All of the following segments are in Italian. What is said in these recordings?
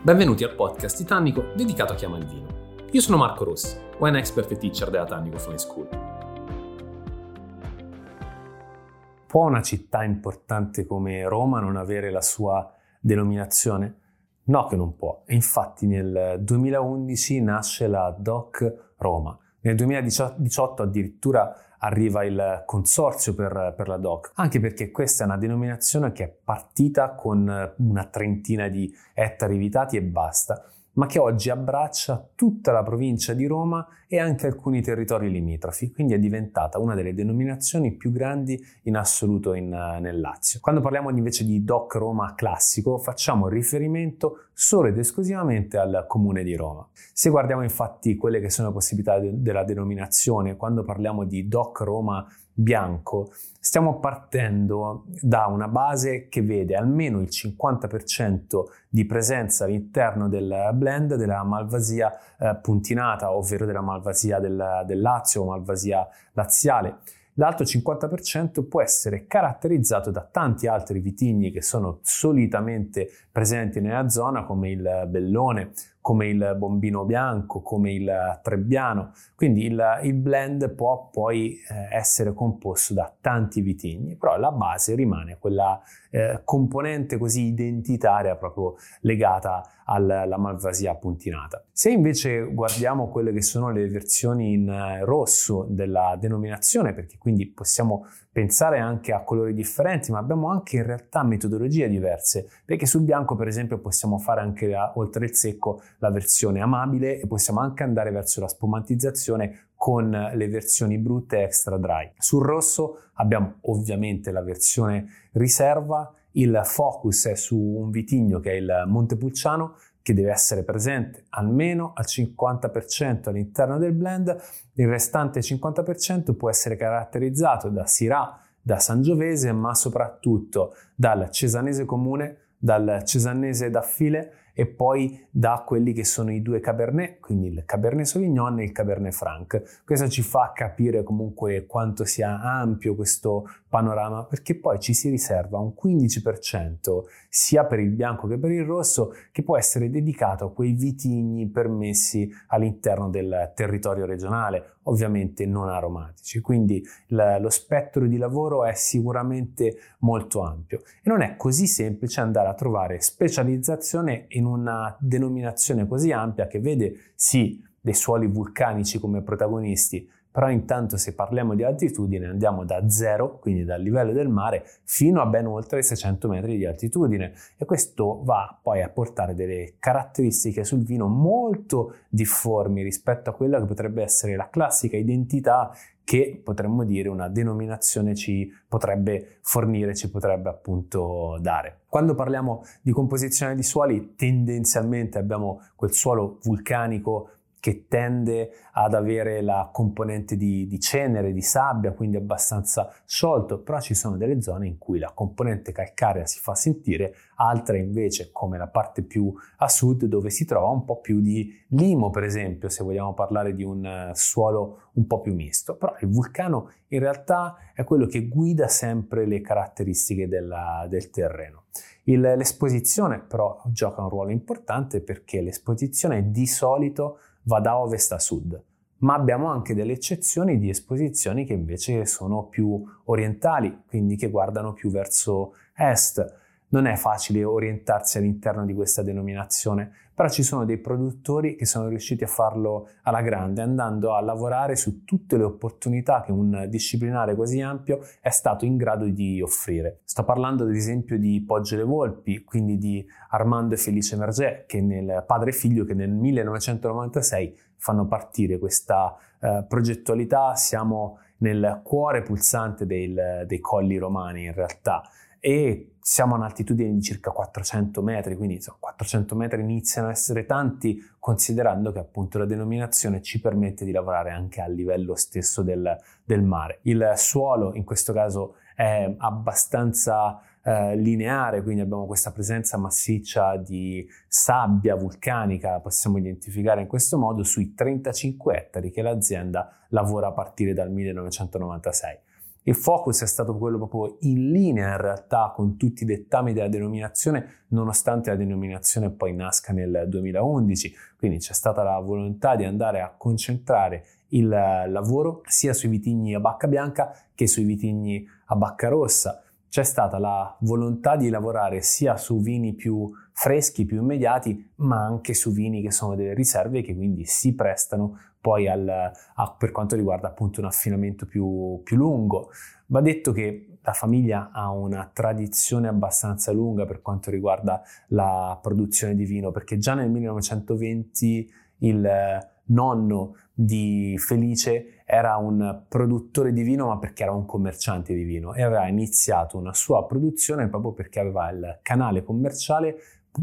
Benvenuti al podcast Titanico dedicato a chi ama il vino. Io sono Marco Rossi, wine expert e teacher della Tannico Fine School. Può una città importante come Roma non avere la sua denominazione? No che non può. Infatti nel 2011 nasce la DOC Roma. Nel 2018 addirittura arriva il consorzio per, per, la DOC, anche perché questa è una denominazione che è partita con una trentina di ettari vitati e basta ma che oggi abbraccia tutta la provincia di Roma e anche alcuni territori limitrofi, quindi è diventata una delle denominazioni più grandi in assoluto in, nel Lazio. Quando parliamo invece di DOC Roma classico, facciamo riferimento solo ed esclusivamente al comune di Roma. Se guardiamo infatti quelle che sono le possibilità de- della denominazione, quando parliamo di DOC Roma bianco, stiamo partendo da una base che vede almeno il 50% di presenza all'interno del blend della malvasia eh, puntinata, ovvero della malvasia del, del Lazio o malvasia laziale. L'altro 50% può essere caratterizzato da tanti altri vitigni che sono solitamente presenti nella zona, come il Bellone, come il bombino bianco, come il trebbiano. Quindi il, il blend può poi eh, essere composto da tanti vitigni, però la base rimane quella eh, componente così identitaria proprio legata alla malvasia puntinata. Se invece guardiamo quelle che sono le versioni in eh, rosso della denominazione, perché quindi possiamo pensare anche a colori differenti, ma abbiamo anche in realtà metodologie diverse, perché sul bianco per esempio possiamo fare anche oltre il secco la versione amabile e possiamo anche andare verso la spumantizzazione con le versioni brutte extra dry. Sul rosso abbiamo ovviamente la versione riserva, il focus è su un vitigno che è il Montepulciano che deve essere presente almeno al 50% all'interno del blend, il restante 50% può essere caratterizzato da Syrah, da Sangiovese, ma soprattutto dal Cesanese comune, dal Cesanese da file e poi da quelli che sono i due Cabernet, quindi il Cabernet Sauvignon e il Cabernet Franc. Questo ci fa capire comunque quanto sia ampio questo panorama perché poi ci si riserva un 15% sia per il bianco che per il rosso che può essere dedicato a quei vitigni permessi all'interno del territorio regionale, ovviamente non aromatici. Quindi lo spettro di lavoro è sicuramente molto ampio e non è così semplice andare a trovare specializzazione in una denominazione così ampia che vede sì dei suoli vulcanici come protagonisti, però intanto se parliamo di altitudine andiamo da zero, quindi dal livello del mare, fino a ben oltre 600 metri di altitudine e questo va poi a portare delle caratteristiche sul vino molto difformi rispetto a quella che potrebbe essere la classica identità che potremmo dire una denominazione ci potrebbe fornire, ci potrebbe appunto dare. Quando parliamo di composizione di suoli, tendenzialmente abbiamo quel suolo vulcanico che tende ad avere la componente di, di, cenere, di sabbia, quindi abbastanza sciolto, però ci sono delle zone in cui la componente calcarea si fa sentire, altre invece, come la parte più a sud, dove si trova un po' più di limo, per esempio, se vogliamo parlare di un uh, suolo un po' più misto. Però il vulcano in realtà è quello che guida sempre le caratteristiche della, del terreno. Il, l'esposizione però gioca un ruolo importante perché l'esposizione di solito va da ovest a sud, ma abbiamo anche delle eccezioni di esposizioni che invece sono più orientali, quindi che guardano più verso est. Non è facile orientarsi all'interno di questa denominazione, però ci sono dei produttori che sono riusciti a farlo alla grande, andando a lavorare su tutte le opportunità che un disciplinare così ampio è stato in grado di offrire. Sto parlando ad esempio di Poggio le Volpi, quindi di Armando e Felice Mergè, che nel padre e figlio che nel 1996 fanno partire questa eh, progettualità. Siamo nel cuore pulsante del, dei colli romani in realtà e siamo a un'altitudine di circa 400 metri, quindi insomma, 400 metri iniziano a essere tanti, considerando che appunto la denominazione ci permette di lavorare anche a livello stesso del, del mare. Il suolo in questo caso è abbastanza eh, lineare, quindi abbiamo questa presenza massiccia di sabbia vulcanica, possiamo identificare in questo modo, sui 35 ettari che l'azienda lavora a partire dal 1996. Il focus è stato quello proprio in linea in realtà con tutti i dettami della denominazione, nonostante la denominazione poi nasca nel 2011. Quindi c'è stata la volontà di andare a concentrare il lavoro sia sui vitigni a bacca bianca che sui vitigni a bacca rossa. C'è stata la volontà di lavorare sia su vini più freschi, più immediati, ma anche su vini che sono delle riserve che quindi si prestano poi al, a, per quanto riguarda appunto un affinamento più, più lungo. Va detto che la famiglia ha una tradizione abbastanza lunga per quanto riguarda la produzione di vino, perché già nel 1920 il nonno di Felice era un produttore di vino, ma perché era un commerciante di vino e aveva iniziato una sua produzione proprio perché aveva il canale commerciale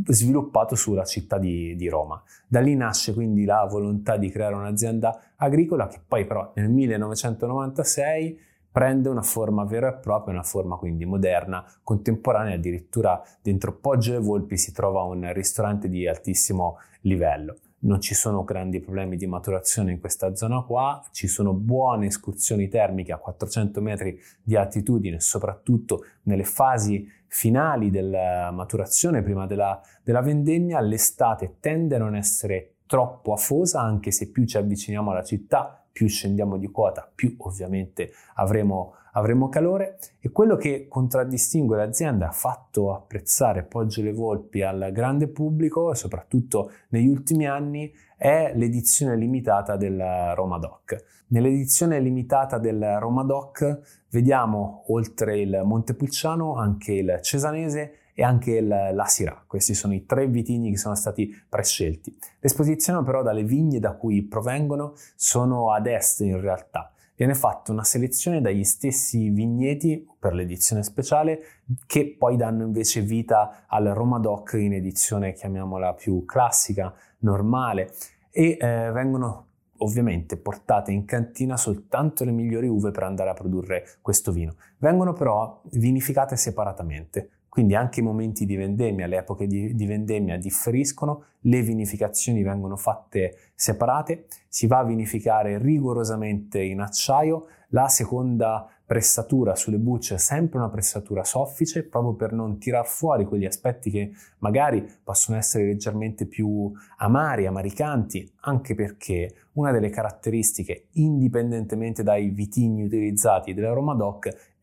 sviluppato sulla città di, di, Roma. Da lì nasce quindi la volontà di creare un'azienda agricola che poi però nel 1996 prende una forma vera e propria, una forma quindi moderna, contemporanea, addirittura dentro Poggio e Volpi si trova un ristorante di altissimo livello non ci sono grandi problemi di maturazione in questa zona qua, ci sono buone escursioni termiche a 400 metri di altitudine, soprattutto nelle fasi finali della maturazione, prima della, della vendemmia, l'estate tende a non essere troppo afosa, anche se più ci avviciniamo alla città, più scendiamo di quota, più ovviamente avremo, avremo calore e quello che contraddistingue l'azienda, ha fatto apprezzare Poggio le Volpi al grande pubblico, soprattutto negli ultimi anni, è l'edizione limitata del Roma Doc. Nell'edizione limitata del Roma Doc vediamo oltre il Montepulciano anche il Cesanese e anche il, la Syrah. Questi sono i tre vitigni che sono stati prescelti. L'esposizione però dalle vigne da cui provengono sono ad est in realtà. Viene fatta una selezione dagli stessi vigneti per l'edizione speciale che poi danno invece vita al Roma Doc in edizione chiamiamola più classica, normale e eh, vengono ovviamente portate in cantina soltanto le migliori uve per andare a produrre questo vino. Vengono però vinificate separatamente. Quindi anche i momenti di vendemmia, le epoche di, di, vendemmia differiscono, le vinificazioni vengono fatte separate, si va a vinificare rigorosamente in acciaio, la seconda pressatura sulle bucce è sempre una pressatura soffice, proprio per non tirar fuori quegli aspetti che magari possono essere leggermente più amari, amaricanti, anche perché una delle caratteristiche, indipendentemente dai vitigni utilizzati della Roma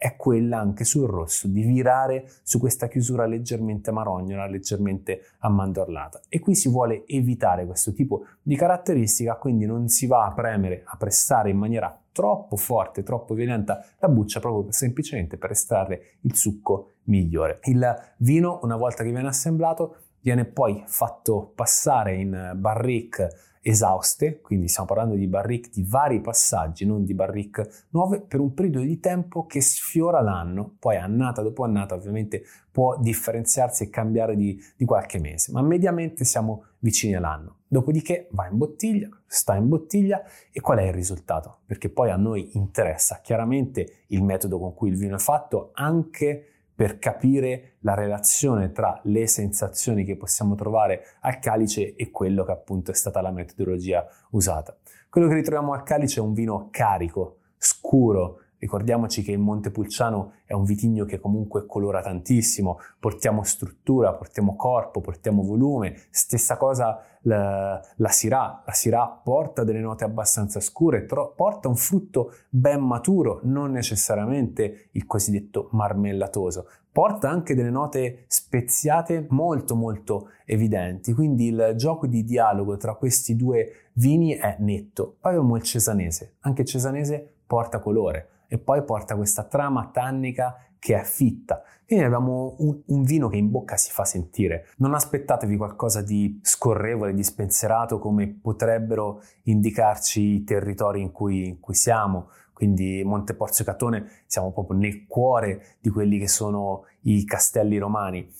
è quella anche sul rosso, di virare su questa chiusura leggermente marognola, leggermente ammandorlata. E qui si vuole evitare questo tipo di caratteristica, quindi non si va a premere, a pressare in maniera troppo forte, troppo violenta la buccia, proprio semplicemente per estrarre il succo migliore. Il vino, una volta che viene assemblato, viene poi fatto passare in barrique esauste, quindi stiamo parlando di barrique di vari passaggi, non di barrique nuove, per un periodo di tempo che sfiora l'anno, poi annata dopo annata ovviamente può differenziarsi e cambiare di, di qualche mese, ma mediamente siamo vicini all'anno. Dopodiché va in bottiglia, sta in bottiglia e qual è il risultato? Perché poi a noi interessa chiaramente il metodo con cui il vino è fatto, anche per capire la relazione tra le sensazioni che possiamo trovare al calice e quello che appunto è stata la metodologia usata. Quello che ritroviamo al calice è un vino carico, scuro, Ricordiamoci che il Montepulciano è un vitigno che comunque colora tantissimo, portiamo struttura, portiamo corpo, portiamo volume, stessa cosa la, la Syrah, la Syrah porta delle note abbastanza scure, tro- porta un frutto ben maturo, non necessariamente il cosiddetto marmellatoso, porta anche delle note speziate molto molto evidenti, quindi il gioco di dialogo tra questi due vini è netto. Poi abbiamo il cesanese, anche il cesanese porta colore, e poi porta questa trama tannica che è fitta. Quindi abbiamo un, un, vino che in bocca si fa sentire. Non aspettatevi qualcosa di scorrevole, di spensierato come potrebbero indicarci i territori in cui, in cui siamo. Quindi Monteporzio Catone siamo proprio nel cuore di quelli che sono i castelli romani.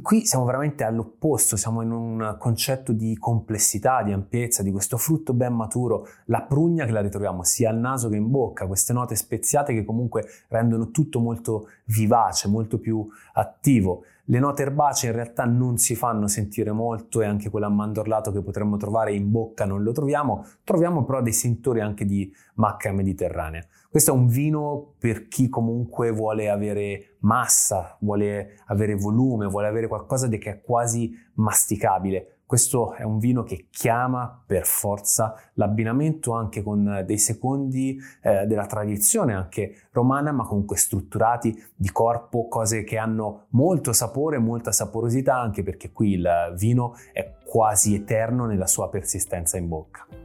Qui siamo veramente all'opposto, siamo in un concetto di complessità, di ampiezza, di questo frutto ben maturo, la prugna che la ritroviamo sia al naso che in bocca, queste note speziate che comunque rendono tutto molto vivace, molto più attivo. Le note erbacee in realtà non si fanno sentire molto e anche quell'ammandorlato che potremmo trovare in bocca non lo troviamo, troviamo però dei sentori anche di macca mediterranea. Questo è un vino per chi comunque vuole avere massa, vuole avere volume, vuole avere qualcosa che è quasi masticabile. Questo è un vino che chiama per forza l'abbinamento anche con dei secondi eh, della tradizione anche romana, ma comunque strutturati di corpo, cose che hanno molto sapore, molta saporosità, anche perché qui il vino è quasi eterno nella sua persistenza in bocca.